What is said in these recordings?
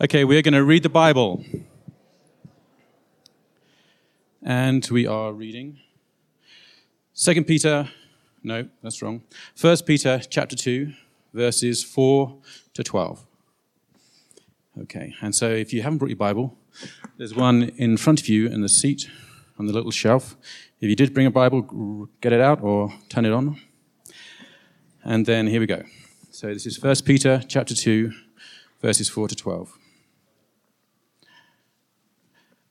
Okay, we're going to read the Bible. And we are reading 2 Peter, no, that's wrong. 1 Peter chapter 2, verses 4 to 12. Okay, and so if you haven't brought your Bible, there's one in front of you in the seat on the little shelf. If you did bring a Bible, get it out or turn it on. And then here we go. So this is 1 Peter chapter 2, verses 4 to 12.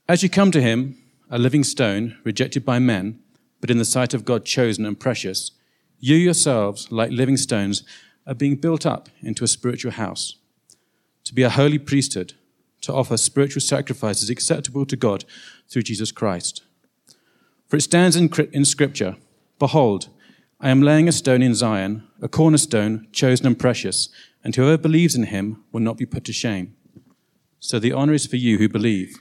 As you come to him, a living stone, rejected by men, but in the sight of God chosen and precious, you yourselves, like living stones, are being built up into a spiritual house, to be a holy priesthood, to offer spiritual sacrifices acceptable to God through Jesus Christ. For it stands in, in Scripture Behold, I am laying a stone in Zion, a cornerstone, chosen and precious, and whoever believes in him will not be put to shame. So the honor is for you who believe.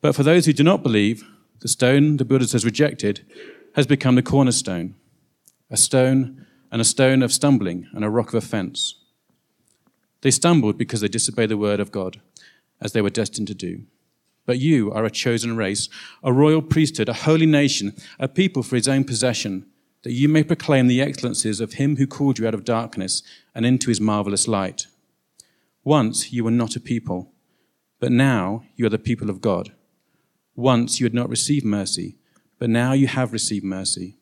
But for those who do not believe, the stone the builders has rejected has become the cornerstone, a stone and a stone of stumbling and a rock of offense. They stumbled because they disobeyed the word of God, as they were destined to do. But you are a chosen race, a royal priesthood, a holy nation, a people for his own possession, that you may proclaim the excellencies of him who called you out of darkness and into his marvelous light. Once you were not a people, but now you are the people of God. Once you had not received mercy, but now you have received mercy.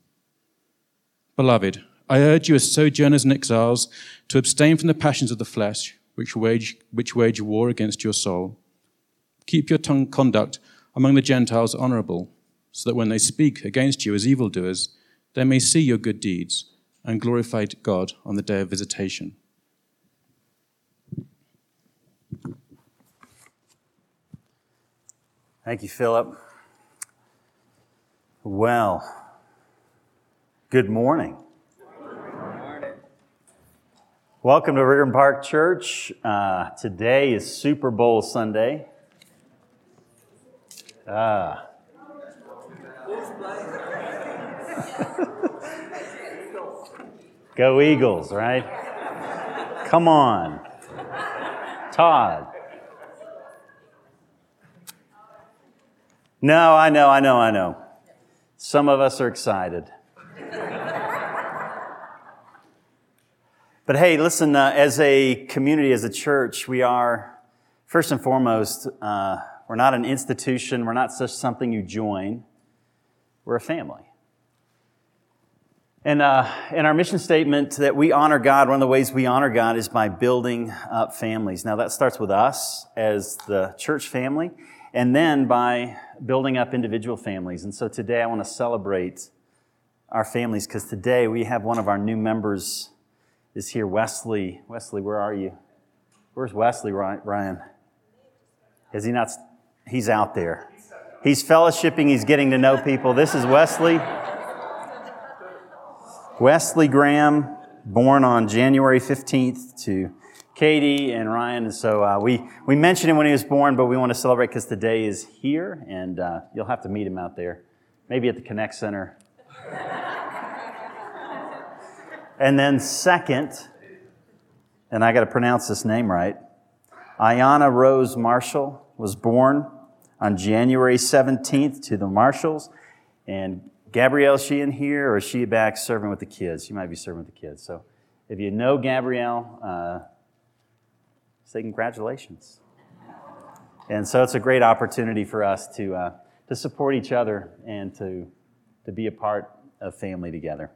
Beloved, I urge you as sojourners and exiles to abstain from the passions of the flesh, which wage, which wage war against your soul. Keep your tongue conduct among the Gentiles honorable, so that when they speak against you as evildoers, they may see your good deeds and glorify God on the day of visitation. Thank you, Philip. Well, good morning. Welcome to Bergen Park Church. Uh, today is Super Bowl Sunday. Ah. Go Eagles, right? Come on. Todd. No, I know, I know, I know. Some of us are excited. but hey, listen, uh, as a community, as a church, we are, first and foremost, uh, we're not an institution, we're not just something you join, we're a family. And uh, in our mission statement that we honor God, one of the ways we honor God is by building up families. Now that starts with us as the church family, and then by building up individual families. And so today I want to celebrate our families because today we have one of our new members is here, Wesley. Wesley, where are you? Where's Wesley, Ryan? Is he not? He's out there. He's fellowshipping, he's getting to know people. This is Wesley. Wesley Graham, born on January 15th to Katie and Ryan. And so uh, we, we mentioned him when he was born, but we want to celebrate because today is here, and uh, you'll have to meet him out there, maybe at the Connect Center. and then, second, and I got to pronounce this name right Ayana Rose Marshall was born on January 17th to the Marshalls. And Gabrielle, she in here or is she back serving with the kids? She might be serving with the kids. So if you know Gabrielle, uh, say congratulations. And so it's a great opportunity for us to, uh, to support each other and to, to be a part of family together.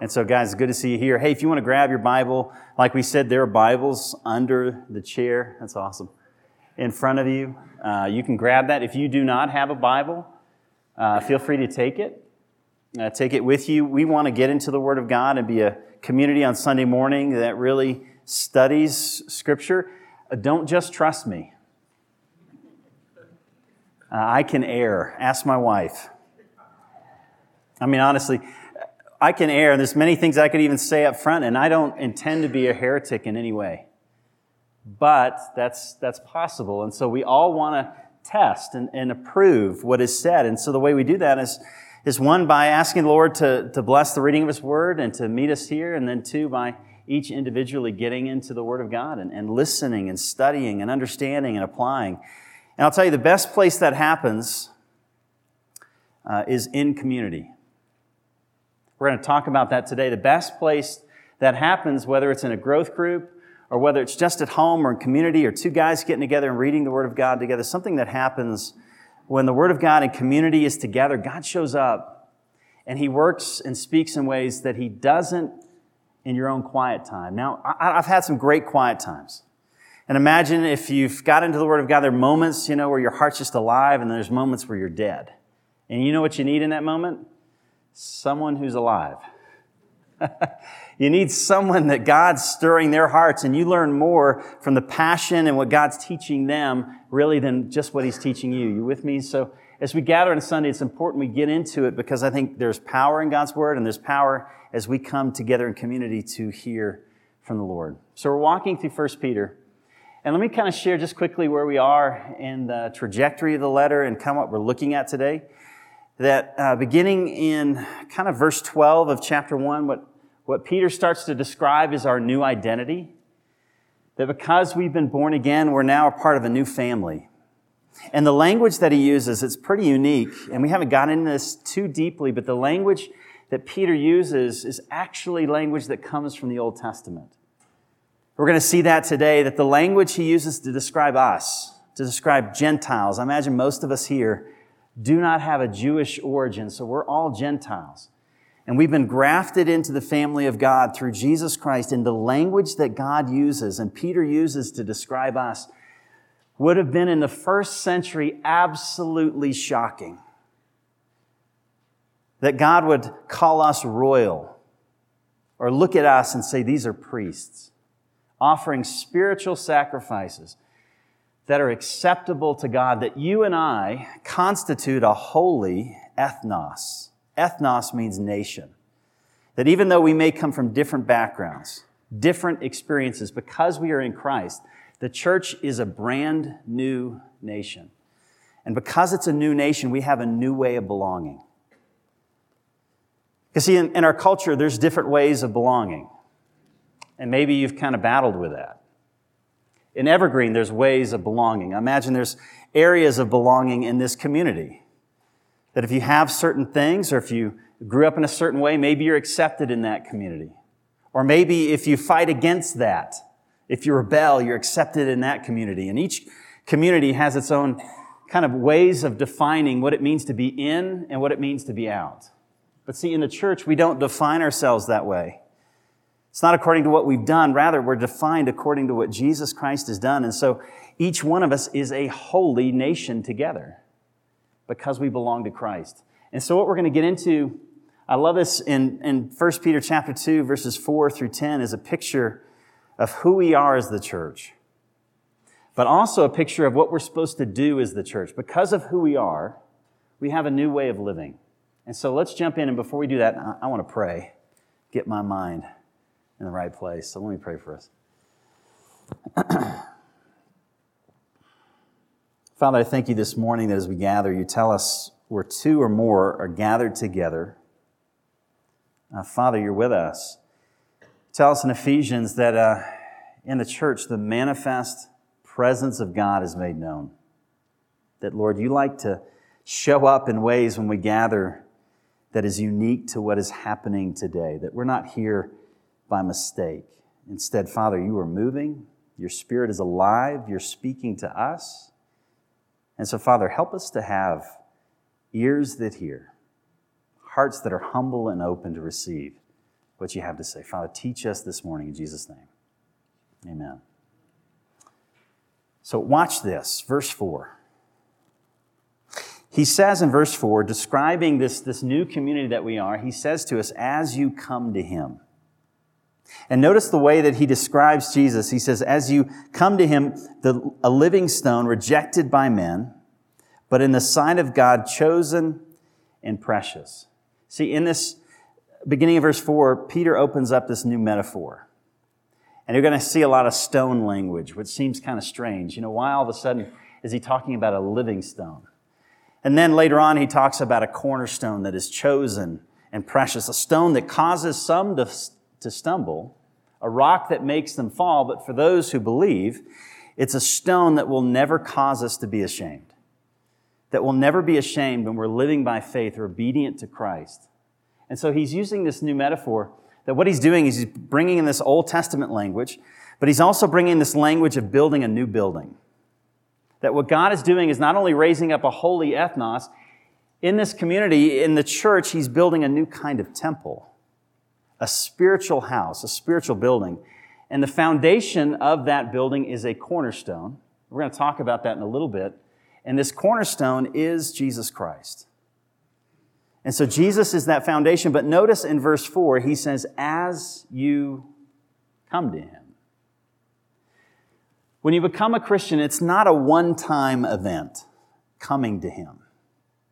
And so, guys, good to see you here. Hey, if you want to grab your Bible, like we said, there are Bibles under the chair. That's awesome. In front of you, uh, you can grab that. If you do not have a Bible, uh, feel free to take it. Uh, take it with you. We want to get into the Word of God and be a community on Sunday morning that really studies Scripture. Uh, don't just trust me. Uh, I can err. Ask my wife. I mean, honestly, I can err, and there's many things I could even say up front, and I don't intend to be a heretic in any way. But that's, that's possible. And so we all want to test and, and approve what is said. And so the way we do that is, is one, by asking the Lord to, to bless the reading of His Word and to meet us here, and then two, by each individually getting into the Word of God and, and listening and studying and understanding and applying. And I'll tell you, the best place that happens uh, is in community. We're going to talk about that today. The best place that happens, whether it's in a growth group or whether it's just at home or in community or two guys getting together and reading the Word of God together, something that happens when the Word of God and community is together, God shows up and He works and speaks in ways that He doesn't in your own quiet time. Now, I've had some great quiet times. And imagine if you've got into the Word of God, there are moments, you know, where your heart's just alive and there's moments where you're dead. And you know what you need in that moment? Someone who's alive. you need someone that God's stirring their hearts and you learn more from the passion and what God's teaching them really than just what He's teaching you. You with me? So as we gather on Sunday, it's important we get into it because I think there's power in God's Word and there's power as we come together in community to hear from the Lord. So we're walking through 1 Peter. And let me kind of share just quickly where we are in the trajectory of the letter and kind of what we're looking at today that uh, beginning in kind of verse 12 of chapter 1, what, what Peter starts to describe is our new identity. That because we've been born again, we're now a part of a new family. And the language that he uses, it's pretty unique. And we haven't gotten into this too deeply, but the language that Peter uses is actually language that comes from the Old Testament. We're going to see that today, that the language he uses to describe us, to describe Gentiles, I imagine most of us here do not have a Jewish origin, so we're all Gentiles. And we've been grafted into the family of God through Jesus Christ in the language that God uses and Peter uses to describe us would have been in the first century absolutely shocking. That God would call us royal or look at us and say, these are priests offering spiritual sacrifices that are acceptable to God, that you and I constitute a holy ethnos. Ethnos means nation. That even though we may come from different backgrounds, different experiences, because we are in Christ, the church is a brand new nation. And because it's a new nation, we have a new way of belonging. You see, in, in our culture, there's different ways of belonging. And maybe you've kind of battled with that. In Evergreen, there's ways of belonging. I imagine there's areas of belonging in this community. That if you have certain things, or if you grew up in a certain way, maybe you're accepted in that community. Or maybe if you fight against that, if you rebel, you're accepted in that community. And each community has its own kind of ways of defining what it means to be in and what it means to be out. But see, in the church, we don't define ourselves that way. It's not according to what we've done. Rather, we're defined according to what Jesus Christ has done. And so each one of us is a holy nation together because we belong to Christ. And so what we're going to get into, I love this in, in 1 Peter chapter 2, verses 4 through 10, is a picture of who we are as the church, but also a picture of what we're supposed to do as the church. Because of who we are, we have a new way of living. And so let's jump in. And before we do that, I, want to pray, get my mind in the right place. So let me pray for us. Father, I thank you this morning that as we gather, you tell us where two or more are gathered together. Uh, Father, you're with us. Tell us in Ephesians that uh, in the church, the manifest presence of God is made known. That, Lord, you like to show up in ways when we gather that is unique to what is happening today, that we're not here by mistake. Instead, Father, you are moving. Your spirit is alive. You're speaking to us. And so, Father, help us to have ears that hear, hearts that are humble and open to receive what you have to say. Father, teach us this morning in Jesus' name. Amen. So, watch this, verse 4. He says in verse 4, describing this, this new community that we are, he says to us, as you come to him. And notice the way that he describes Jesus. He says, as you come to him, the, a living stone rejected by men, but in the sight of God, chosen and precious. See, in this beginning of verse 4, Peter opens up this new metaphor. And you're going to see a lot of stone language, which seems kind of strange. You know, why all of a sudden is he talking about a living stone? And then later on, he talks about a cornerstone that is chosen and precious, a stone that causes some to to stumble, a rock that makes them fall, but for those who believe, it's a stone that will never cause us to be ashamed. That will never be ashamed when we're living by faith or obedient to Christ. And so he's using this new metaphor that what he's doing is he's bringing in this Old Testament language, but he's also bringing this language of building a new building. That what God is doing is not only raising up a holy ethnos, in this community, in the church, he's building a new kind of temple, a spiritual house, a spiritual building. And the foundation of that building is a cornerstone. We're going to talk about that in a little bit. And this cornerstone is Jesus Christ. And so Jesus is that foundation. But notice in verse 4, he says, as you come to him. When you become a Christian, it's not a one time event coming to him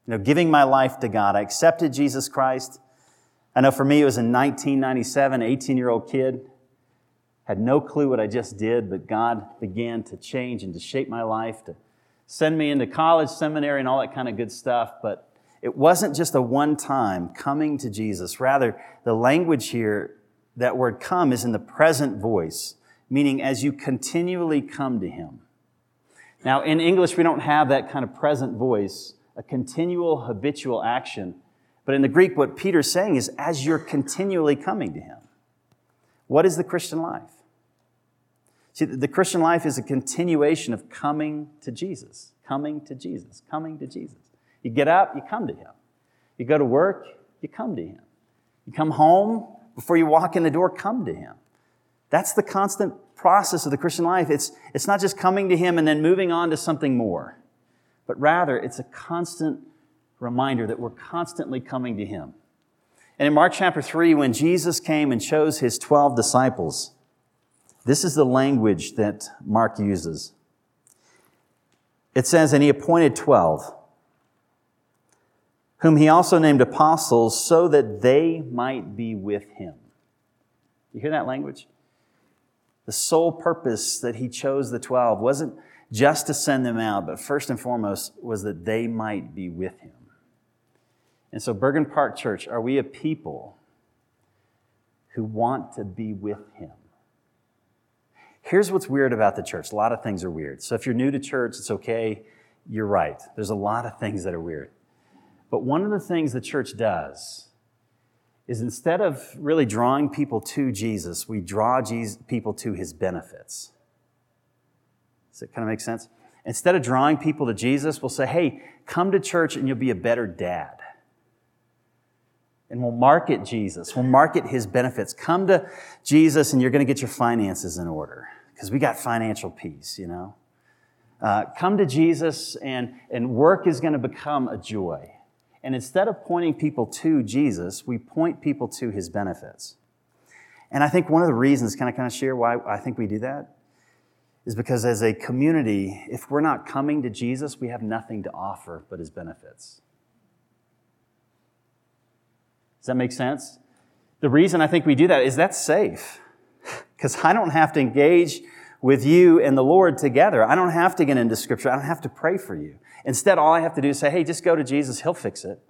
you know, giving my life to God. I accepted Jesus Christ. I know for me it was in 1997, 18 year old kid. Had no clue what I just did, but God began to change and to shape my life, to send me into college, seminary, and all that kind of good stuff. But it wasn't just a one time coming to Jesus. Rather, the language here, that word come, is in the present voice, meaning as you continually come to Him. Now, in English, we don't have that kind of present voice a continual habitual action. But in the Greek, what Peter's saying is as you're continually coming to him. What is the Christian life? See, the Christian life is a continuation of coming to Jesus, coming to Jesus, coming to Jesus. You get up, you come to him. You go to work, you come to him. You come home, before you walk in the door, come to him. That's the constant process of the Christian life. It's, it's not just coming to him and then moving on to something more but rather it's a constant reminder that we're constantly coming to Him. And in Mark chapter 3, when Jesus came and chose His 12 disciples, this is the language that Mark uses. It says, And He appointed 12, whom He also named apostles, so that they might be with Him. You hear that language? The sole purpose that He chose the 12 wasn't just to send them out, but first and foremost was that they might be with him. And so, Bergen Park Church, are we a people who want to be with him? Here's what's weird about the church. A lot of things are weird. So, if you're new to church, it's okay. You're right. There's a lot of things that are weird. But one of the things the church does is instead of really drawing people to Jesus, we draw Jesus, people to his benefits. Does it kind of make sense? Instead of drawing people to Jesus, we'll say, hey, come to church and you'll be a better dad. And we'll market Jesus. We'll market his benefits. Come to Jesus and you're going to get your finances in order because we got financial peace, you know? Uh, come to Jesus and, and work is going to become a joy. And instead of pointing people to Jesus, we point people to his benefits. And I think one of the reasons, can I kind of share why I think we do that? is because as a community, if we're not coming to Jesus, we have nothing to offer but his benefits. Does that make sense? The reason I think we do that is that's safe. Because I don't have to engage with you and the Lord together. I don't have to get into scripture. I don't have to pray for you. Instead, all I have to do is say, hey, just go to Jesus. He'll fix it.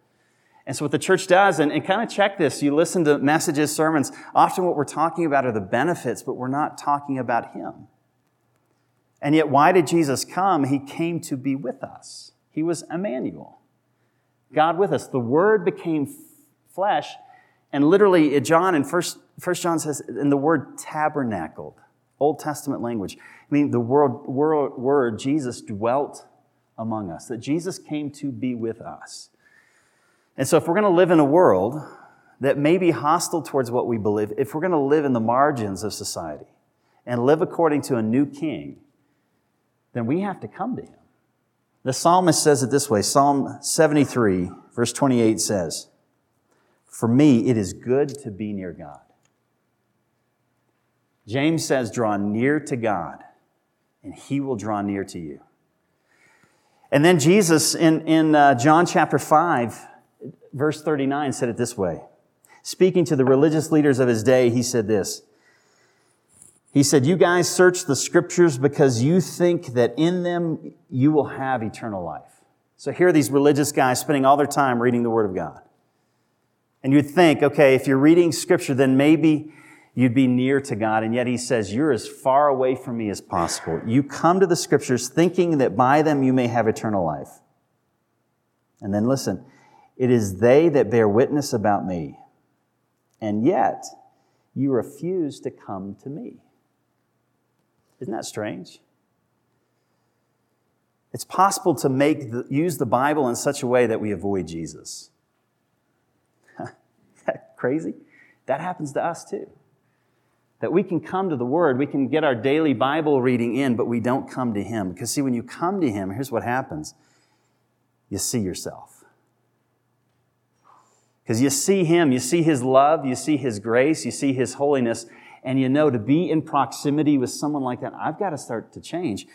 And so what the church does, and, and kind of check this, you listen to messages, sermons, often what we're talking about are the benefits, but we're not talking about Him. And yet, why did Jesus come? He came to be with us. He was Emmanuel, God with us. The Word became flesh, and literally, John in First, John says, in the word tabernacled, Old Testament language. I mean, the word, word, word Jesus dwelt among us, that Jesus came to be with us. And so, if we're going to live in a world that may be hostile towards what we believe, if we're going to live in the margins of society and live according to a new king, then we have to come to him. The psalmist says it this way Psalm 73, verse 28 says, For me, it is good to be near God. James says, Draw near to God, and he will draw near to you. And then Jesus in, in uh, John chapter 5, verse 39, said it this way. Speaking to the religious leaders of his day, he said this he said, You guys search the scriptures because you think that in them you will have eternal life. So here are these religious guys spending all their time reading the Word of God. And you'd think, okay, if you're reading scripture, then maybe you'd be near to God, and yet he says, You're as far away from me as possible. You come to the scriptures thinking that by them you may have eternal life. And then listen, it is they that bear witness about me, and yet you refuse to come to me. Isn't that strange? It's possible to make the, use the Bible in such a way that we avoid Jesus. Crazy? That happens to us too. That we can come to the Word, we can get our daily Bible reading in, but we don't come to Him. Because, see, when you come to Him, here's what happens you see yourself. Because you see Him, you see His love, you see His grace, you see His holiness, and you know to be in proximity with someone like that, I've got to start to change.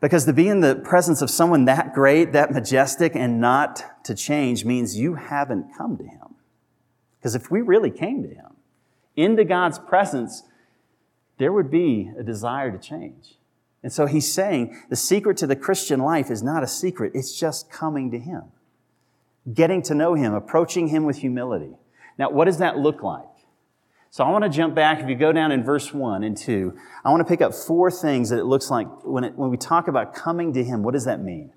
Because to be in the presence of someone that great, that majestic, and not to change means you haven't come to Him. Because if we really came to Him, into God's presence, there would be a desire to change. And so He's saying the secret to the Christian life is not a secret, it's just coming to Him, getting to know Him, approaching Him with humility. Now, what does that look like? So I want to jump back. If you go down in verse 1 and 2, I want to pick up four things that it looks like when, it, when we talk about coming to Him. What does that mean?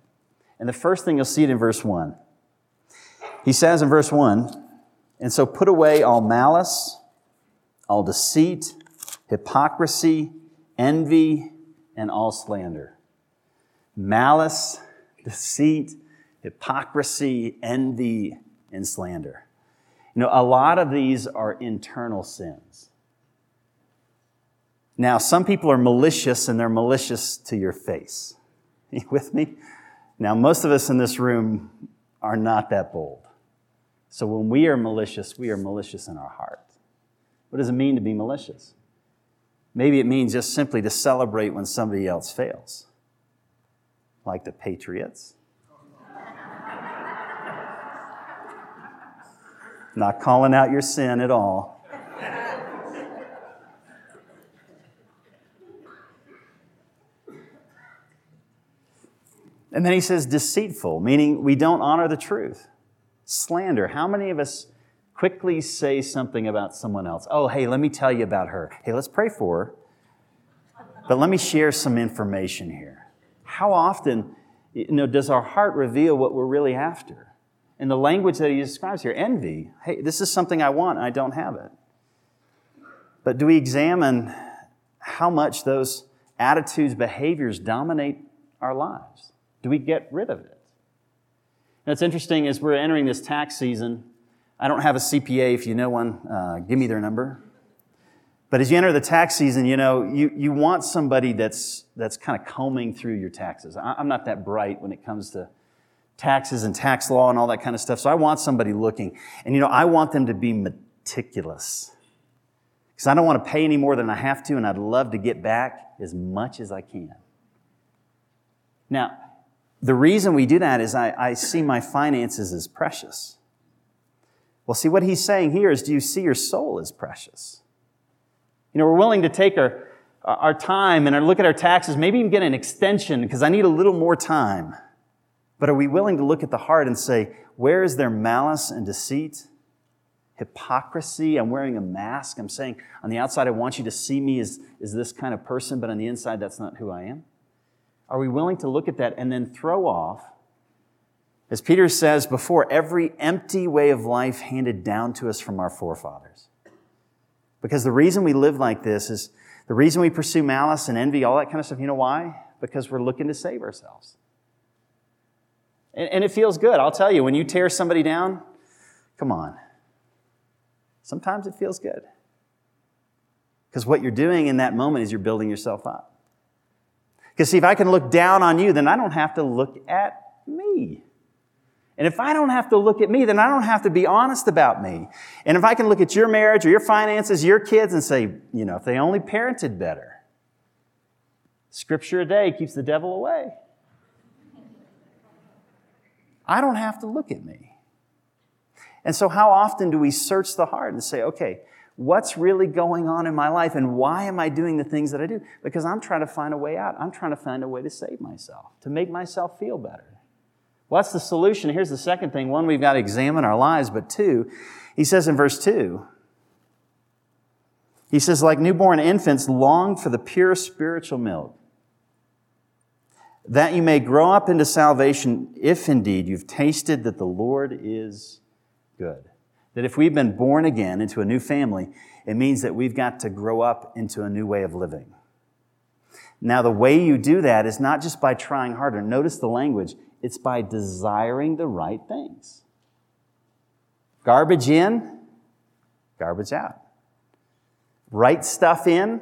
And the first thing you'll see it in verse 1. He says in verse 1, and so put away all malice, all deceit, hypocrisy, envy, and all slander. Malice, deceit, hypocrisy, envy, and slander. You know, a lot of these are internal sins. Now, some people are malicious and they're malicious to your face. Are you with me? Now, most of us in this room are not that bold. So when we are malicious, we are malicious in our heart. What does it mean to be malicious? Maybe it means just simply to celebrate when somebody else fails, like the Patriots Not calling out your sin at all. And then he says deceitful, meaning we don't honor the truth. Slander. How many of us quickly say something about someone else? Oh, hey, let me tell you about her. Hey, let's pray for her. But let me share some information here. How often you know, does our heart reveal what we're really after? in the language that he describes here envy. Hey, this is something I want and I don't have it. But do we examine how much those attitudes, behaviors dominate our lives? Do we get rid of it? And it's interesting as we're entering this tax season. I don't have a CPA. If you know one, uh, give me their number. But as you enter the tax season, you know, you, you want somebody that's, that's kind of combing through your taxes. I, I'm not that bright when it comes to taxes and tax law and all that kind of stuff. So I want somebody looking. And you know, I want them to be meticulous. Because I don't want to pay any more than I have to, and I'd love to get back as much as I can. Now, the reason we do that is I, I see my finances as precious. Well, see, what he's saying here is do you see your soul as precious? You know, we're willing to take our, our time and our look at our taxes, maybe even get an extension because I need a little more time. But are we willing to look at the heart and say, where is there malice and deceit? Hypocrisy. I'm wearing a mask. I'm saying on the outside, I want you to see me as, as this kind of person, but on the inside, that's not who I am. Are we willing to look at that and then throw off, as Peter says before, every empty way of life handed down to us from our forefathers? Because the reason we live like this is the reason we pursue malice and envy, all that kind of stuff. You know why? Because we're looking to save ourselves. And, and it feels good. I'll tell you, when you tear somebody down, come on. Sometimes it feels good. Because what you're doing in that moment is you're building yourself up. Because, see, if I can look down on you, then I don't have to look at me. And if I don't have to look at me, then I don't have to be honest about me. And if I can look at your marriage or your finances, your kids, and say, you know, if they only parented better, scripture a day keeps the devil away. I don't have to look at me. And so, how often do we search the heart and say, okay, what's really going on in my life and why am I doing the things that I do? Because I'm trying to find a way out. I'm trying to find a way to save myself, to make myself feel better. What's the solution? Here's the second thing. One, we've got to examine our lives, but two, he says in verse 2, He says, like newborn infants, long for the pure spiritual milk, that you may grow up into salvation if indeed you've tasted that the Lord is good. That if we've been born again into a new family, it means that we've got to grow up into a new way of living. Now, the way you do that is not just by trying harder. Notice the language. It's by desiring the right things. Garbage in, garbage out. Right stuff in,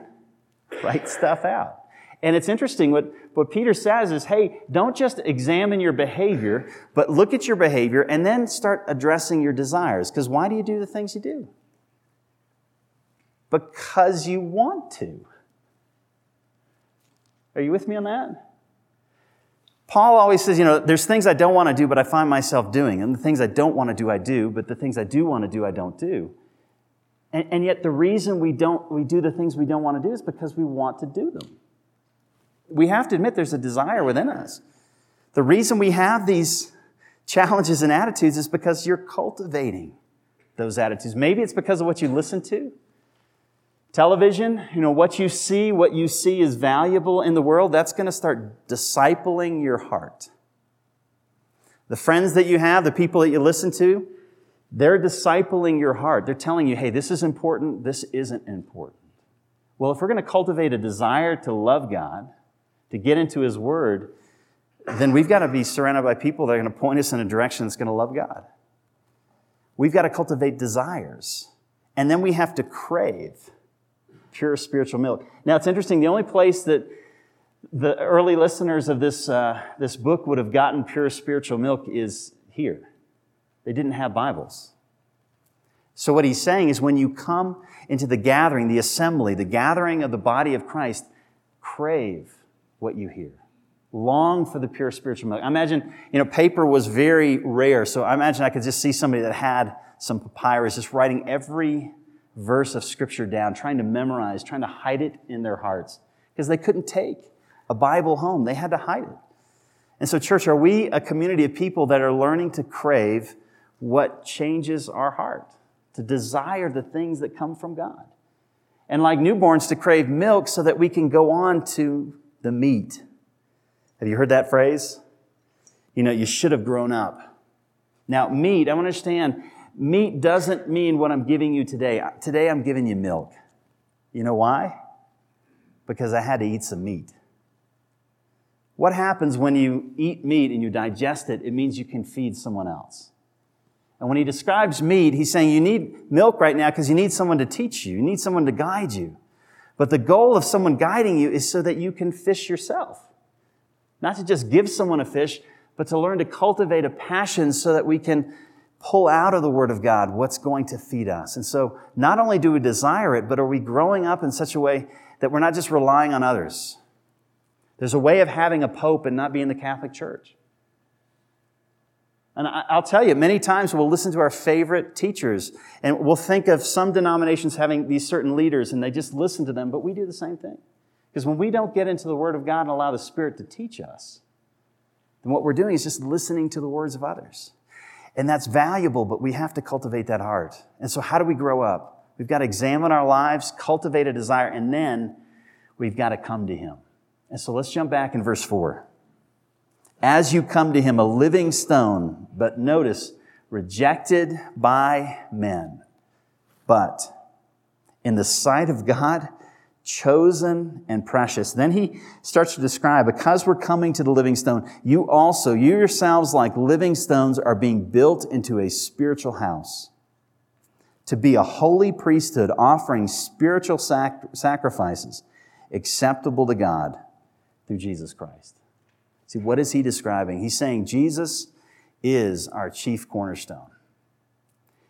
right stuff out. And it's interesting what, what Peter says is, hey, don't just examine your behavior, but look at your behavior and then start addressing your desires. Because why do you do the things you do? Because you want to. Are you with me on that? Paul always says, you know, there's things I don't want to do, but I find myself doing. And the things I don't want to do, I do, but the things I do want to do, I don't do. And, and yet the reason we don't, we do the things we don't want to do is because we want to do them. We have to admit there's a desire within us. The reason we have these challenges and attitudes is because you're cultivating those attitudes. Maybe it's because of what you listen to. Television, you know, what you see, what you see is valuable in the world, that's going to start discipling your heart. The friends that you have, the people that you listen to, they're discipling your heart. They're telling you, hey, this is important, this isn't important. Well, if we're going to cultivate a desire to love God, to get into His Word, then we've got to be surrounded by people that are going to point us in a direction that's going to love God. We've got to cultivate desires. And then we have to crave pure spiritual milk. Now, it's interesting, the only place that the early listeners of this, uh, this book would have gotten pure spiritual milk is here. They didn't have Bibles. So, what he's saying is when you come into the gathering, the assembly, the gathering of the body of Christ, crave what you hear. Long for the pure spiritual milk. I imagine, you know, paper was very rare. So I imagine I could just see somebody that had some papyrus just writing every verse of scripture down, trying to memorize, trying to hide it in their hearts because they couldn't take a Bible home. They had to hide it. And so, church, are we a community of people that are learning to crave what changes our heart, to desire the things that come from God? And like newborns, to crave milk so that we can go on to the meat. Have you heard that phrase? You know, you should have grown up. Now, meat, I want to understand Meat doesn't mean what I'm giving you today. Today I'm giving you milk. You know why? Because I had to eat some meat. What happens when you eat meat and you digest it? It means you can feed someone else. And when he describes meat, he's saying you need milk right now because you need someone to teach you. You need someone to guide you. But the goal of someone guiding you is so that you can fish yourself. Not to just give someone a fish, but to learn to cultivate a passion so that we can pull out of the Word of God what's going to feed us. And so not only do we desire it, but are we growing up in such a way that we're not just relying on others? There's a way of having a pope and not being the Catholic Church. And I'll tell you, many times we'll listen to our favorite teachers and we'll think of some denominations having these certain leaders and they just listen to them, but we do the same thing. Because when we don't get into the Word of God and allow the Spirit to teach us, then what we're doing is just listening to the words of others. And that's valuable, but we have to cultivate that heart. And so, how do we grow up? We've got to examine our lives, cultivate a desire, and then we've got to come to Him. And so, let's jump back in verse 4. As you come to Him, a living stone, but notice, rejected by men, but in the sight of God, chosen and precious. Then he starts to describe, because we're coming to the living stone, you also, you yourselves like living stones are being built into a spiritual house to be a holy priesthood offering spiritual sac- sacrifices acceptable to God through Jesus Christ. See, what is he describing? He's saying Jesus is our chief cornerstone.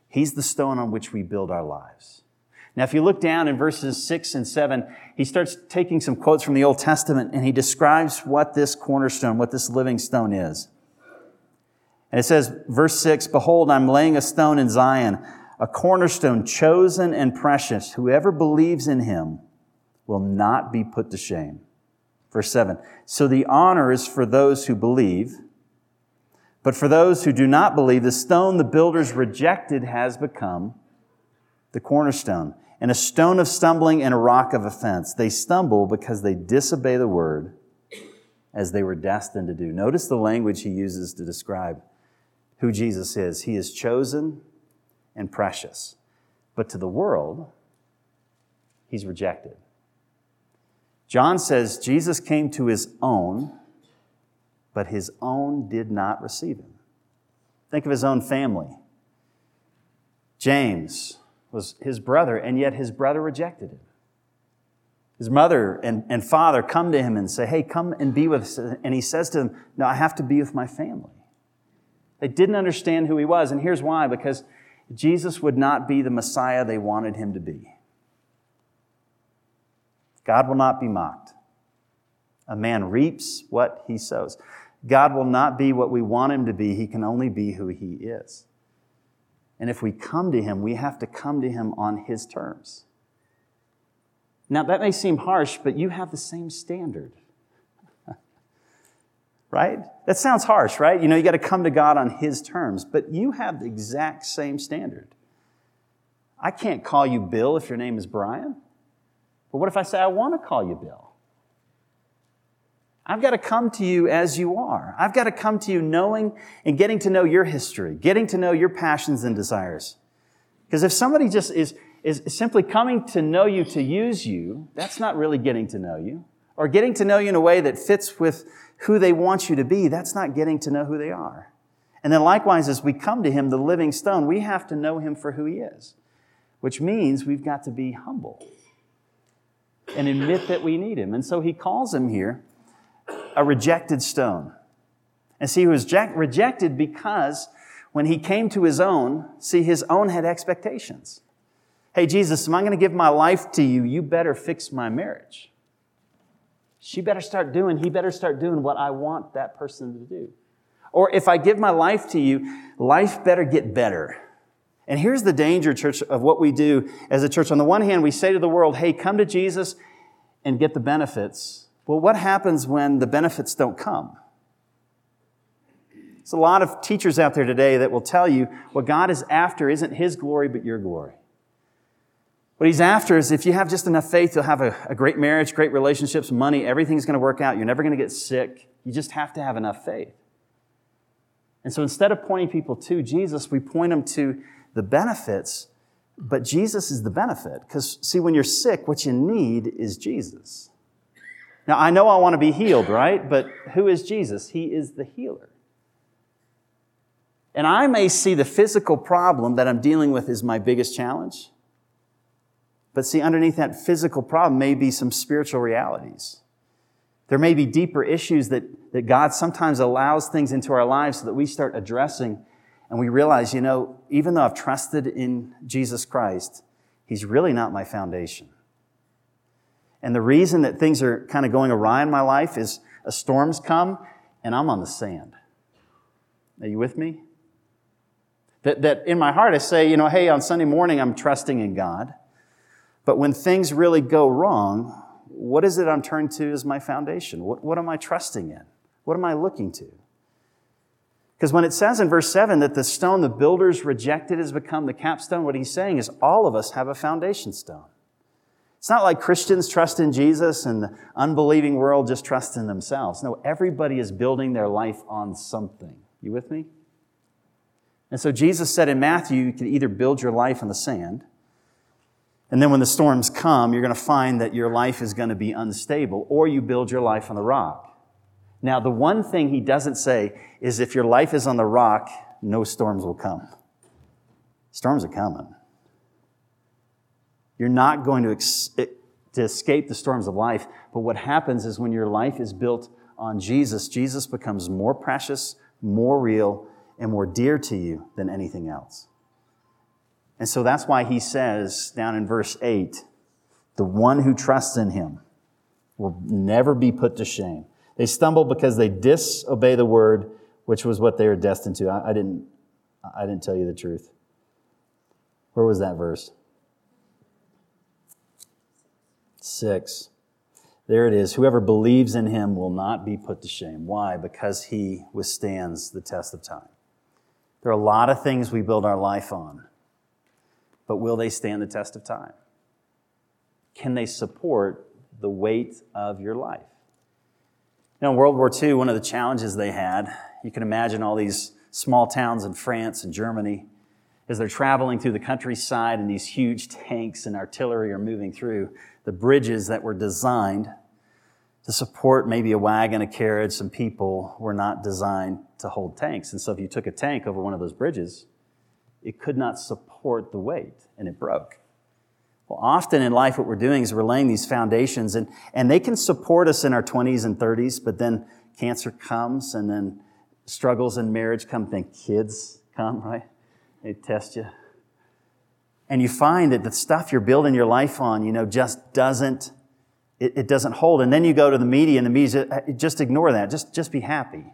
He's the stone on which we build our lives. Now, if you look down in verses 6 and 7, he starts taking some quotes from the Old Testament and he describes what this cornerstone, what this living stone is. And it says, verse 6 Behold, I'm laying a stone in Zion, a cornerstone chosen and precious. Whoever believes in him will not be put to shame. Verse 7 So the honor is for those who believe. But for those who do not believe, the stone the builders rejected has become the cornerstone and a stone of stumbling and a rock of offense. They stumble because they disobey the word as they were destined to do. Notice the language he uses to describe who Jesus is. He is chosen and precious, but to the world, he's rejected. John says Jesus came to his own, but his own did not receive him. Think of his own family. James was his brother, and yet his brother rejected him. His mother and, and father come to him and say, Hey, come and be with us. And he says to them, No, I have to be with my family. They didn't understand who he was. And here's why because Jesus would not be the Messiah they wanted him to be. God will not be mocked. A man reaps what he sows. God will not be what we want him to be. He can only be who he is. And if we come to him, we have to come to him on his terms. Now, that may seem harsh, but you have the same standard. right? That sounds harsh, right? You know, you got to come to God on his terms, but you have the exact same standard. I can't call you Bill if your name is Brian. But what if I say, I want to call you Bill? I've got to come to you as you are. I've got to come to you knowing and getting to know your history, getting to know your passions and desires. Because if somebody just is, is simply coming to know you to use you, that's not really getting to know you. Or getting to know you in a way that fits with who they want you to be, that's not getting to know who they are. And then likewise, as we come to Him, the living stone, we have to know Him for who He is, which means we've got to be humble and admit that we need him. And so he calls him here a rejected stone. And see, he was rejected because when he came to his own, see, his own had expectations. Hey, Jesus, am I going to give my life to you? You better fix my marriage. She better start doing, he better start doing what I want that person to do. Or if I give my life to you, life better get better. And here's the danger, church, of what we do as a church. On the one hand, we say to the world, hey, come to Jesus and get the benefits. Well, what happens when the benefits don't come? There's a lot of teachers out there today that will tell you what God is after isn't His glory, but your glory. What He's after is if you have just enough faith, you'll have a, a great marriage, great relationships, money, everything's going to work out. You're never going to get sick. You just have to have enough faith. And so instead of pointing people to Jesus, we point them to the benefits, but Jesus is the benefit. Because, see, when you're sick, what you need is Jesus. Now, I know I want to be healed, right? But who is Jesus? He is the healer. And I may see the physical problem that I'm dealing with is my biggest challenge. But see, underneath that physical problem may be some spiritual realities. There may be deeper issues that, that God sometimes allows things into our lives so that we start addressing and we realize, you know, even though I've trusted in Jesus Christ, He's really not my foundation. And the reason that things are kind of going awry in my life is a storm's come and I'm on the sand. Are you with me? That, that in my heart I say, you know, hey, on Sunday morning I'm trusting in God. But when things really go wrong, what is it I'm turned to as my foundation? What, what am I trusting in? What am I looking to? Because when it says in verse 7 that the stone the builders rejected has become the capstone, what he's saying is all of us have a foundation stone. It's not like Christians trust in Jesus and the unbelieving world just trust in themselves. No, everybody is building their life on something. You with me? And so Jesus said in Matthew, you can either build your life on the sand, and then when the storms come, you're going to find that your life is going to be unstable, or you build your life on the rock. Now, the one thing he doesn't say is if your life is on the rock, no storms will come. Storms are coming. You're not going to, ex- to escape the storms of life, but what happens is when your life is built on Jesus, Jesus becomes more precious, more real, and more dear to you than anything else. And so that's why he says down in verse 8, the one who trusts in him will never be put to shame. They stumble because they disobey the word, which was what they were destined to. I, I didn't, I didn't tell you the truth. Where was that verse? Six. There it is. Whoever believes in him will not be put to shame. Why? Because he withstands the test of time. There are a lot of things we build our life on, but will they stand the test of time? Can they support the weight of your life? You know, in World War II, one of the challenges they had, you can imagine all these small towns in France and Germany as they're traveling through the countryside and these huge tanks and artillery are moving through the bridges that were designed to support maybe a wagon, a carriage, some people were not designed to hold tanks. And so if you took a tank over one of those bridges, it could not support the weight and it broke. Well, often in life, what we're doing is we're laying these foundations and, and they can support us in our 20s and 30s, but then cancer comes and then struggles in marriage come, then kids come, right? They test you. And you find that the stuff you're building your life on, you know, just doesn't, it, it doesn't hold. And then you go to the media and the media, uh, just ignore that. Just, just be happy.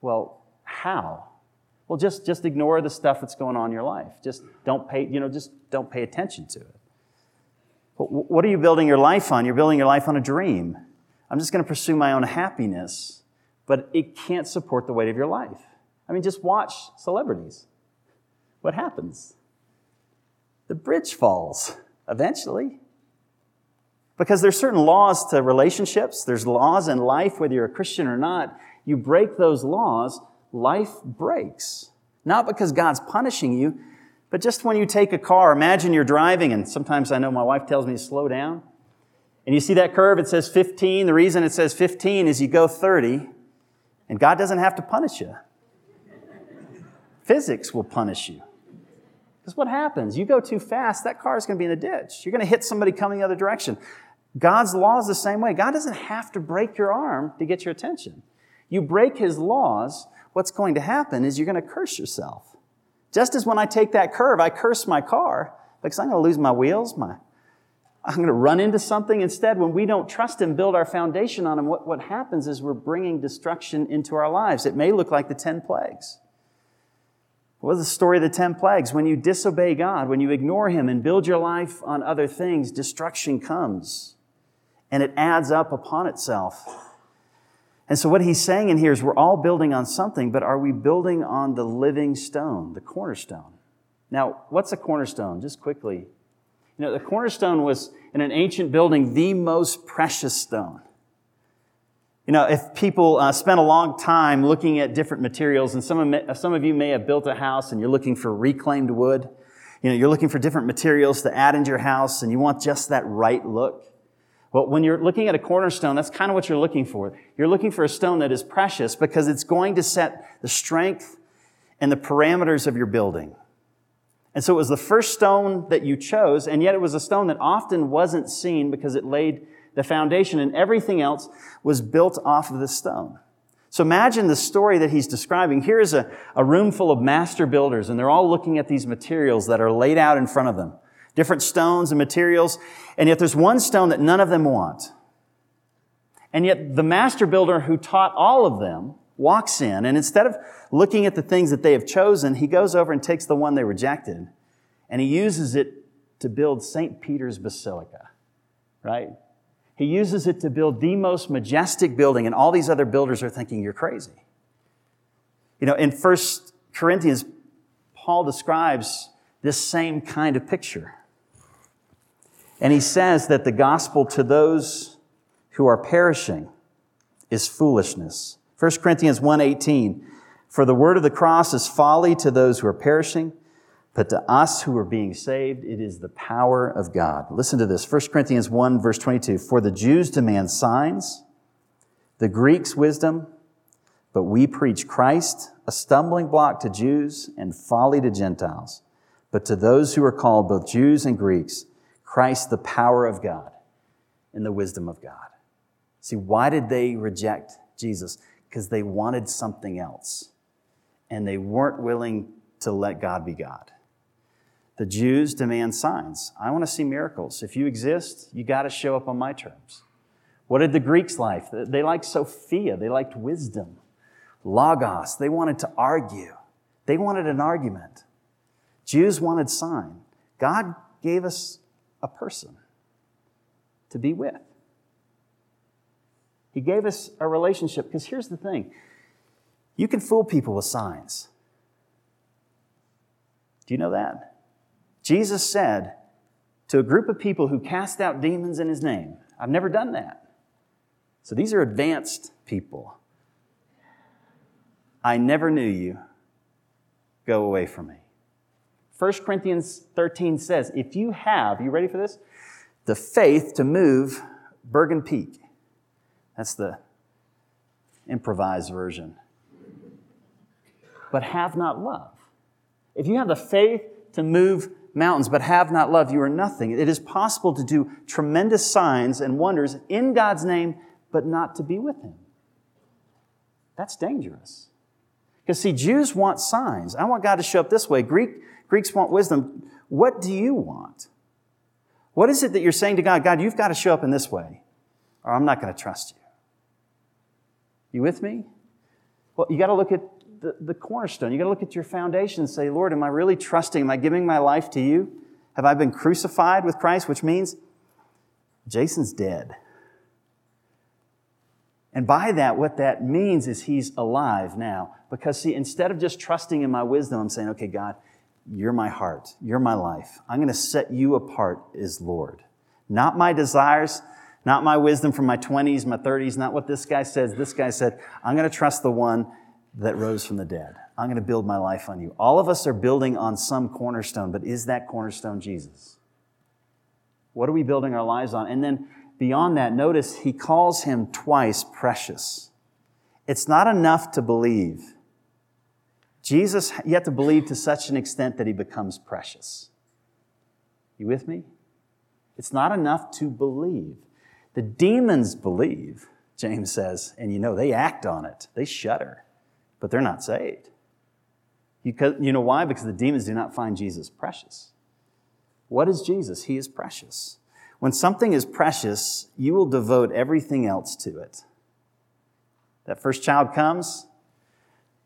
Well, how? Well, just, just ignore the stuff that's going on in your life. Just don't pay, you know, just don't pay attention to it. But what are you building your life on? You're building your life on a dream. I'm just going to pursue my own happiness, but it can't support the weight of your life. I mean, just watch celebrities. What happens? The bridge falls eventually. Because there's certain laws to relationships, there's laws in life, whether you're a Christian or not. You break those laws, life breaks. Not because God's punishing you, but just when you take a car, imagine you're driving, and sometimes I know my wife tells me to slow down. And you see that curve, it says 15. The reason it says 15 is you go 30, and God doesn't have to punish you. Physics will punish you. Because what happens? You go too fast, that car is going to be in the ditch. You're going to hit somebody coming the other direction. God's law is the same way. God doesn't have to break your arm to get your attention. You break his laws, what's going to happen is you're going to curse yourself. Just as when I take that curve, I curse my car because I'm going to lose my wheels, my, I'm going to run into something. Instead, when we don't trust Him, build our foundation on Him, what, what happens is we're bringing destruction into our lives. It may look like the 10 plagues. What is the story of the 10 plagues? When you disobey God, when you ignore Him and build your life on other things, destruction comes and it adds up upon itself. And so, what he's saying in here is we're all building on something, but are we building on the living stone, the cornerstone? Now, what's a cornerstone? Just quickly. You know, the cornerstone was in an ancient building the most precious stone. You know, if people uh, spend a long time looking at different materials, and some of, some of you may have built a house and you're looking for reclaimed wood, you know, you're looking for different materials to add into your house and you want just that right look. Well, when you're looking at a cornerstone, that's kind of what you're looking for. You're looking for a stone that is precious because it's going to set the strength and the parameters of your building. And so it was the first stone that you chose, and yet it was a stone that often wasn't seen because it laid the foundation and everything else was built off of this stone. So imagine the story that he's describing. Here is a, a room full of master builders, and they're all looking at these materials that are laid out in front of them different stones and materials, and yet there's one stone that none of them want. And yet the master builder who taught all of them walks in, and instead of looking at the things that they have chosen, he goes over and takes the one they rejected, and he uses it to build St. Peter's Basilica, right? He uses it to build the most majestic building, and all these other builders are thinking, you're crazy. You know, in First Corinthians, Paul describes this same kind of picture. And he says that the gospel to those who are perishing is foolishness. 1 Corinthians 1:18 For the word of the cross is folly to those who are perishing, but to us who are being saved it is the power of God. Listen to this. 1 Corinthians 1 verse 22 For the Jews demand signs, the Greeks wisdom, but we preach Christ, a stumbling block to Jews and folly to Gentiles. But to those who are called, both Jews and Greeks, Christ, the power of God and the wisdom of God. See, why did they reject Jesus? Because they wanted something else. And they weren't willing to let God be God. The Jews demand signs. I want to see miracles. If you exist, you got to show up on my terms. What did the Greeks like? They liked Sophia. They liked wisdom. Logos. They wanted to argue. They wanted an argument. Jews wanted sign. God gave us a person to be with. He gave us a relationship because here's the thing you can fool people with signs. Do you know that? Jesus said, to a group of people who cast out demons in his name. I've never done that. So these are advanced people. I never knew you. Go away from me. 1 Corinthians 13 says, if you have, you ready for this? The faith to move Bergen Peak. That's the improvised version. But have not love. If you have the faith to move mountains but have not love, you are nothing. It is possible to do tremendous signs and wonders in God's name, but not to be with Him. That's dangerous. Because, see, Jews want signs. I want God to show up this way. Greek, Greeks want wisdom. What do you want? What is it that you're saying to God? God, you've got to show up in this way, or I'm not going to trust you. You with me? Well, you got to look at the, the cornerstone. You got to look at your foundation and say, Lord, am I really trusting? Am I giving my life to you? Have I been crucified with Christ? Which means Jason's dead. And by that, what that means is he's alive now. Because, see, instead of just trusting in my wisdom, I'm saying, okay, God, you're my heart. You're my life. I'm going to set you apart as Lord. Not my desires, not my wisdom from my 20s, my 30s, not what this guy says. This guy said, I'm going to trust the one that rose from the dead. I'm going to build my life on you. All of us are building on some cornerstone, but is that cornerstone Jesus? What are we building our lives on? And then beyond that, notice he calls him twice precious. It's not enough to believe. Jesus, you have to believe to such an extent that he becomes precious. You with me? It's not enough to believe. The demons believe, James says, and you know, they act on it. They shudder but they're not saved. You, you know why? Because the demons do not find Jesus precious. What is Jesus? He is precious. When something is precious, you will devote everything else to it. That first child comes,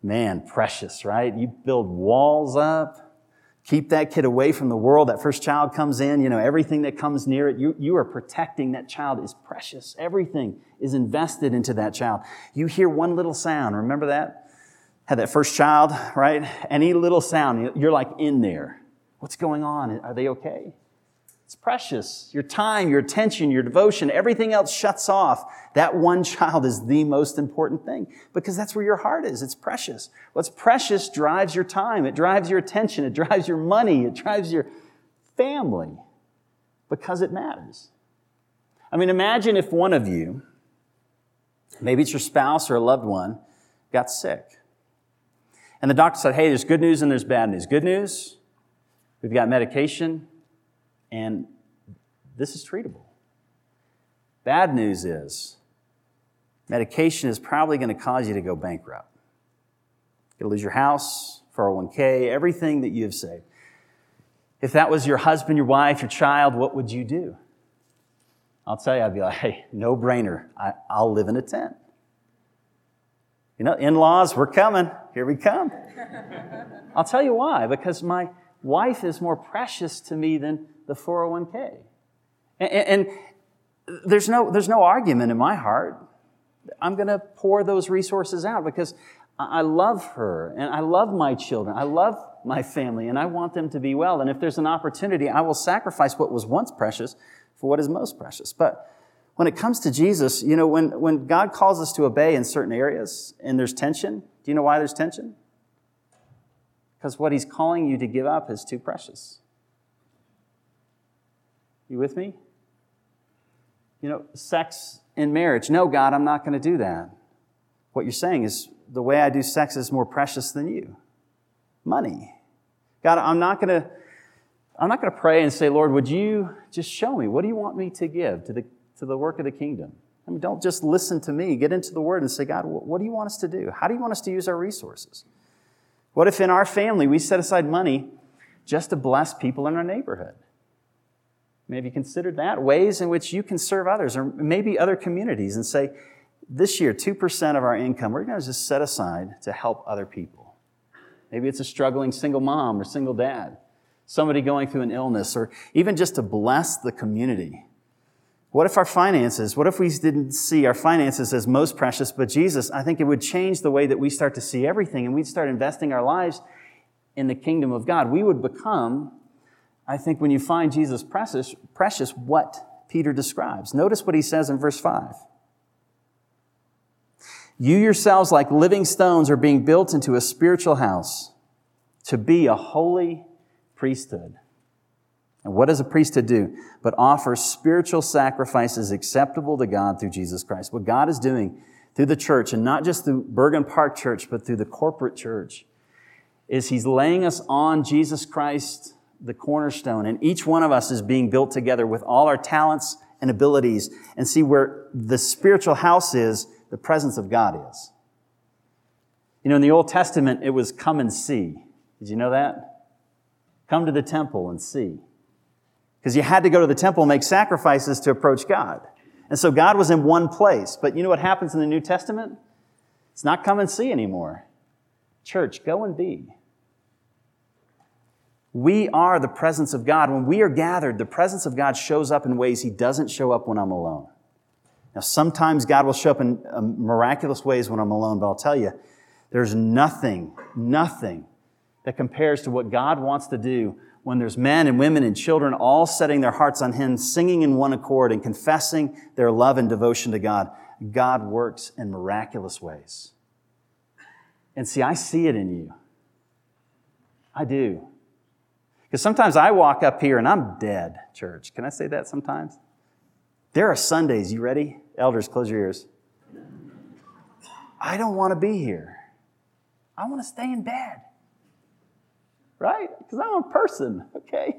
man, precious, right? You build walls up, keep that kid away from the world. That first child comes in, you know, everything that comes near it, you, you are protecting that child is precious. Everything is invested into that child. You hear one little sound, remember that? Had that first child, right? Any little sound, you're like in there. What's going on? Are they okay? It's precious. Your time, your attention, your devotion, everything else shuts off. That one child is the most important thing because that's where your heart is. It's precious. What's precious drives your time. It drives your attention. It drives your money. It drives your family because it matters. I mean, imagine if one of you, maybe it's your spouse or a loved one, got sick and the doctor said, hey, there's good news and there's bad news. Good news, we've got medication, and this is treatable. Bad news is, medication is probably going to cause you to go bankrupt. You'll lose your house, 401k, everything that you have saved. If that was your husband, your wife, your child, what would you do? I'll tell you, I'd be like, hey, no brainer. I, will live in a tent. You know, in laws, we're coming. Here we come. I'll tell you why. Because my wife is more precious to me than the 401k. And, and there's, no, there's no argument in my heart. I'm going to pour those resources out because I love her and I love my children. I love my family and I want them to be well. And if there's an opportunity, I will sacrifice what was once precious for what is most precious. But when it comes to Jesus, you know, when, when God calls us to obey in certain areas and there's tension, do you know why there's tension? Because what he's calling you to give up is too precious. You with me? You know, sex in marriage. No, God, I'm not going to do that. What you're saying is the way I do sex is more precious than you. Money. God, I'm not going to I'm not going to pray and say, Lord, would you just show me? What do you want me to give to the to the work of the kingdom. I mean, don't just listen to me. Get into the Word and say, God, what do you want us to do? How do you want us to use our resources? What if in our family we set aside money just to bless people in our neighborhood? Maybe consider that ways in which you can serve others, or maybe other communities, and say, this year, 2% of our income, we're going to just set aside to help other people. Maybe it's a struggling single mom or single dad, somebody going through an illness, or even just to bless the community what if our finances, what if we didn't see our finances as most precious, but Jesus? I think it would change the way that we start to see everything and we'd start investing our lives in the kingdom of God. We would become I think when you find Jesus precious, precious, what Peter describes. Notice what he says in verse 5. You yourselves, like living stones, are being built into a spiritual house to be a holy priesthood. And what does a priesthood do? But offer spiritual sacrifices acceptable to God through Jesus Christ. What God is doing through the church, and not just through Bergen Park Church, but through the corporate church, is He's laying us on Jesus Christ, the cornerstone. And each one of us is being built together with all our talents and abilities. And see where the spiritual house is, the presence of God is. You know, in the Old Testament, it was come and see. Did you know that? Come to the temple and see. Because you had to go to the temple and make sacrifices to approach God. And so God was in one place. But you know what happens in the New Testament? It's not come and see anymore. Church, go and be. We are the presence of God. When we are gathered, the presence of God shows up in ways He doesn't show up when I'm alone. Now, sometimes God will show up in um, miraculous ways when I'm alone, but I'll tell you, there's nothing, nothing that compares to what God wants to do when there's men and women and children all setting their hearts on Him, singing in one accord and confessing their love and devotion to God. God works in miraculous ways. And see, I see it in you. I do. Because sometimes I walk up here and I'm dead, church. Can I say that sometimes? There are Sundays, you ready? Elders, close your ears. I don't want to be here. I want to stay in bed. Right? Because I'm a person, okay?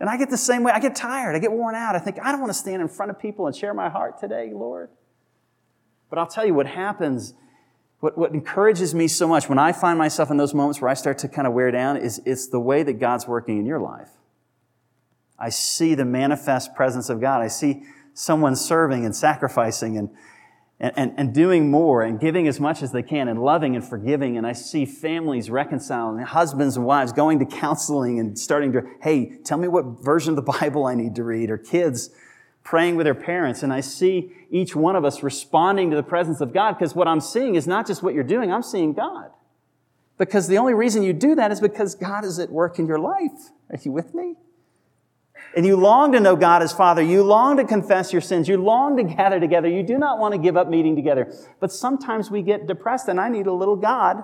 And I get the same way. I get tired. I get worn out. I think, I don't want to stand in front of people and share my heart today, Lord. But I'll tell you what happens, what, what encourages me so much when I find myself in those moments where I start to kind of wear down is it's the way that God's working in your life. I see the manifest presence of God. I see someone serving and sacrificing and, and, and and doing more and giving as much as they can and loving and forgiving. And I see families reconciling, husbands and wives going to counseling and starting to, hey, tell me what version of the Bible I need to read, or kids praying with their parents. And I see each one of us responding to the presence of God because what I'm seeing is not just what you're doing, I'm seeing God. Because the only reason you do that is because God is at work in your life. Are you with me? And you long to know God as Father, you long to confess your sins, you long to gather together, you do not want to give up meeting together. But sometimes we get depressed, and I need a little God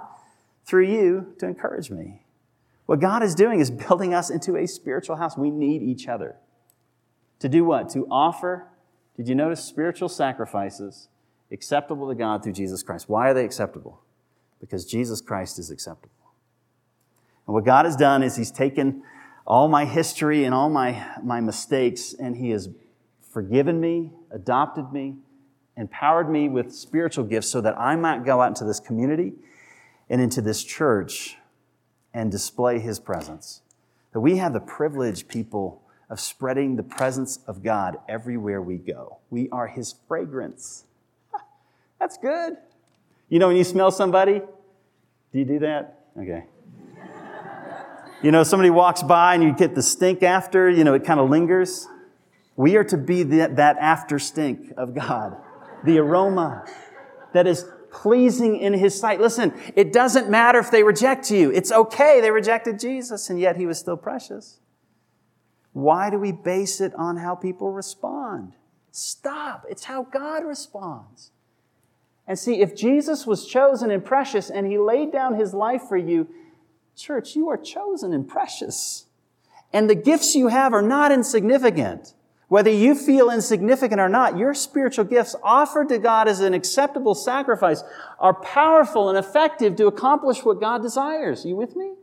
through you to encourage me. What God is doing is building us into a spiritual house. We need each other. To do what? To offer, did you notice, spiritual sacrifices acceptable to God through Jesus Christ. Why are they acceptable? Because Jesus Christ is acceptable. And what God has done is He's taken all my history and all my, my mistakes, and He has forgiven me, adopted me, empowered me with spiritual gifts so that I might go out into this community and into this church and display His presence. That we have the privilege, people, of spreading the presence of God everywhere we go. We are His fragrance. That's good. You know, when you smell somebody, do you do that? Okay. You know, somebody walks by and you get the stink after, you know, it kind of lingers. We are to be that, that after stink of God, the aroma that is pleasing in His sight. Listen, it doesn't matter if they reject you. It's okay. They rejected Jesus and yet He was still precious. Why do we base it on how people respond? Stop. It's how God responds. And see, if Jesus was chosen and precious and He laid down His life for you, Church, you are chosen and precious. And the gifts you have are not insignificant. Whether you feel insignificant or not, your spiritual gifts offered to God as an acceptable sacrifice are powerful and effective to accomplish what God desires. Are you with me?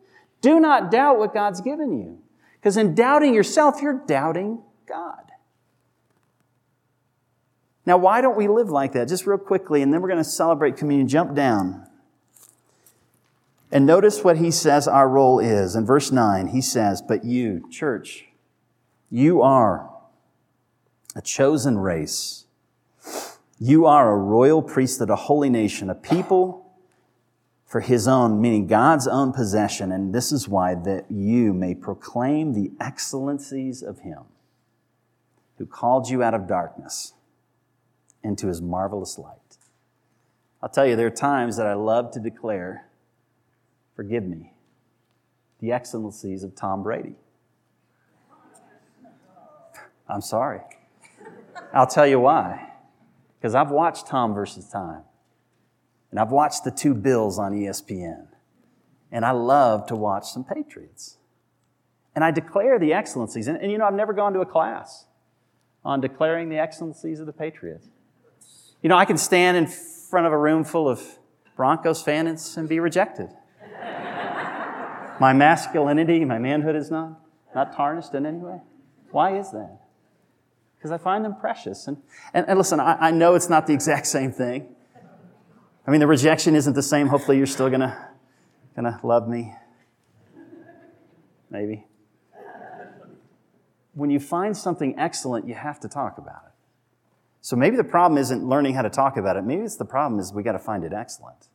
Do not doubt what God's given you. Because in doubting yourself, you're doubting God. Now, why don't we live like that? Just real quickly, and then we're going to celebrate communion. Jump down. And notice what he says our role is. In verse 9, he says, But you, church, you are a chosen race. You are a royal priesthood, a holy nation, a people for his own, meaning God's own possession. And this is why that you may proclaim the excellencies of him who called you out of darkness into his marvelous light. I'll tell you, there are times that I love to declare forgive me, the excellencies of Tom Brady. I'm sorry. I'll tell you why. Because I've watched Tom versus Time, and I've watched the two Bills on ESPN, and I love to watch some Patriots. And I declare the excellencies. And, and you know, I've never gone to a class on declaring the excellencies of the Patriots. You know, I can stand in front of a room full of Broncos fans and be rejected. my masculinity, my manhood is not, not tarnished in any way. Why is that? Because I find them precious. And, and, and listen, I, I, know it's not the exact same thing. I mean, the rejection isn't the same. Hopefully, you're still going to gonna love me. Maybe. When you find something excellent, you have to talk about it. So maybe the problem isn't learning how to talk about it. Maybe it's the problem is we got to find it excellent.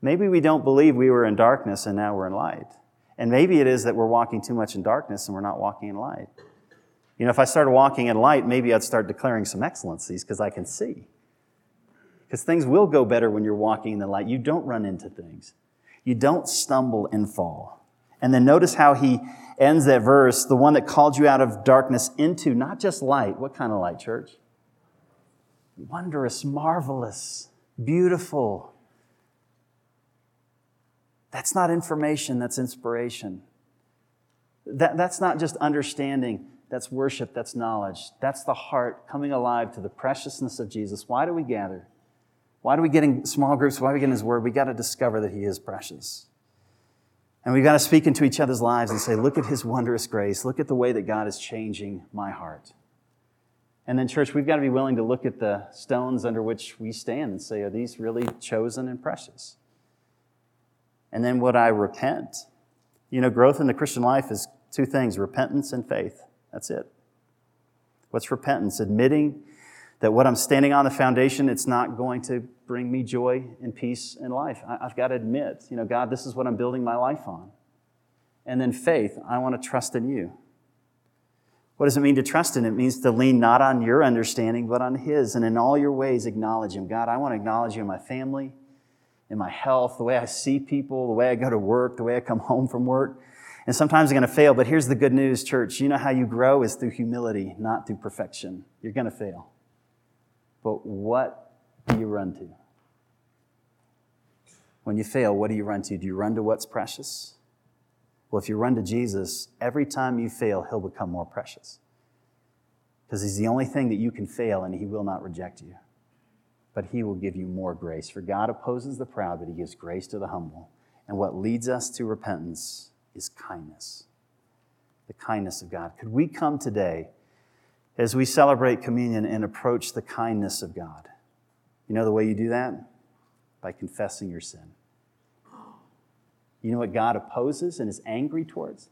Maybe we don't believe we were in darkness and now we're in light. And maybe it is that we're walking too much in darkness and we're not walking in light. You know, if I started walking in light, maybe I'd start declaring some excellencies because I can see. Because things will go better when you're walking in the light. You don't run into things, you don't stumble and fall. And then notice how he ends that verse the one that called you out of darkness into not just light. What kind of light, church? Wondrous, marvelous, beautiful. That's not information, that's inspiration. That, that's not just understanding, that's worship, that's knowledge. That's the heart coming alive to the preciousness of Jesus. Why do we gather? Why do we get in small groups? Why do we get in His Word? We got to discover that He is precious. And we've got to speak into each other's lives and say, look at his wondrous grace. Look at the way that God is changing my heart. And then, church, we've got to be willing to look at the stones under which we stand and say, are these really chosen and precious? And then, would I repent? You know, growth in the Christian life is two things repentance and faith. That's it. What's repentance? Admitting that what I'm standing on the foundation, it's not going to bring me joy and peace in life. I, have got to admit, you know, God, this is what I'm building my life on. And then faith, I want to trust in you. What does it mean to trust in? It means to lean not on your understanding, but on His. And in all your ways, acknowledge Him. God, I want to acknowledge you in my family, in my health, the way I see people, the way I go to work, the way I come home from work. And sometimes I'm going to fail, but here's the good news, church. You know how you grow is through humility, not through perfection. You're going to fail. But what do you run to? When you fail, what do you run to? Do you run to what's precious? Well, if you run to Jesus, every time you fail, he'll become more precious. Because he's the only thing that you can fail and he will not reject you. But he will give you more grace. For God opposes the proud, but he gives grace to the humble. And what leads us to repentance is kindness. The kindness of God. Could we come today as we celebrate communion and approach the kindness of God. You know the way you do that? By confessing your sin. You know what God opposes and is angry towards?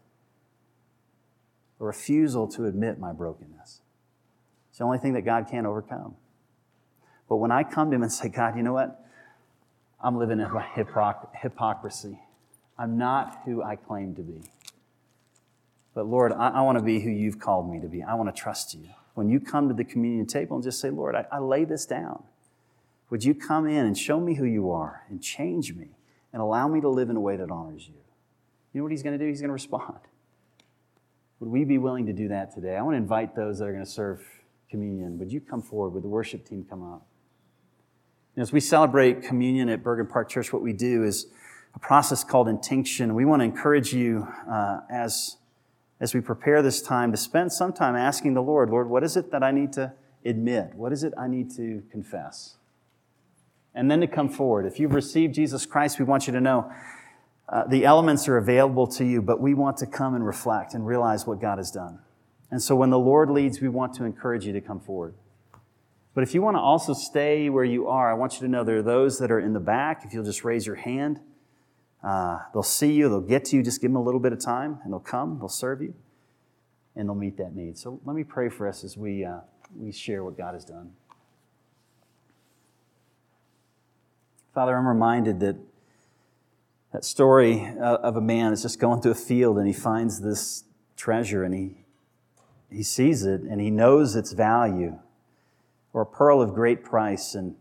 A refusal to admit my brokenness. It's the only thing that God can't overcome. But when I come to Him and say, God, you know what? I'm living in hypocrisy. I'm not who I claim to be. But Lord, I, I want to be who you've called me to be. I want to trust you. When you come to the communion table and just say, Lord, I, I lay this down. Would you come in and show me who you are and change me and allow me to live in a way that honors you? You know what he's going to do? He's going to respond. Would we be willing to do that today? I want to invite those that are going to serve communion. Would you come forward? Would the worship team come up? As we celebrate communion at Bergen Park Church, what we do is a process called intinction. We want to encourage you uh, as as we prepare this time to spend some time asking the Lord, Lord, what is it that I need to admit? What is it I need to confess? And then to come forward. If you've received Jesus Christ, we want you to know uh, the elements are available to you, but we want to come and reflect and realize what God has done. And so when the Lord leads, we want to encourage you to come forward. But if you want to also stay where you are, I want you to know there are those that are in the back. If you'll just raise your hand. Uh, they'll see you, they'll get to you, just give them a little bit of time, and they'll come, they'll serve you, and they'll meet that need. So let me pray for us as we, uh, we share what God has done. Father, I'm reminded that that story uh, of a man is just going through a field and he finds this treasure and he, he sees it and he knows its value or a pearl of great price and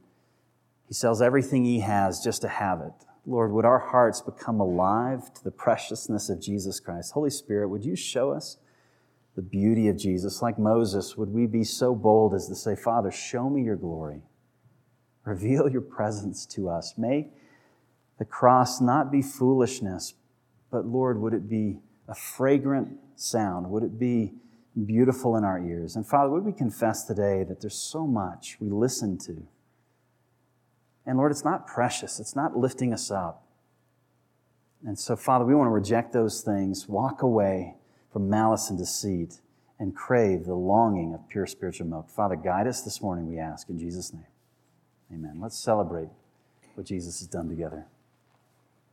he sells everything he has just to have it. Lord, would our hearts become alive to the preciousness of Jesus Christ? Holy Spirit, would you show us the beauty of Jesus. Like Moses, would we be so bold as to say, Father, show me your glory. Reveal your presence to us. May the cross not be foolishness, but Lord, would it be a fragrant sound? Would it be beautiful in our ears? And Father, would we confess today that there's so much we listen to? And Lord, it's not precious, it's not lifting us up. And so, Father, we want to reject those things, walk away from malice and deceit, and crave the longing of pure spiritual milk. Father, guide us this morning, we ask, in Jesus' name. Amen. Let's celebrate what Jesus has done together.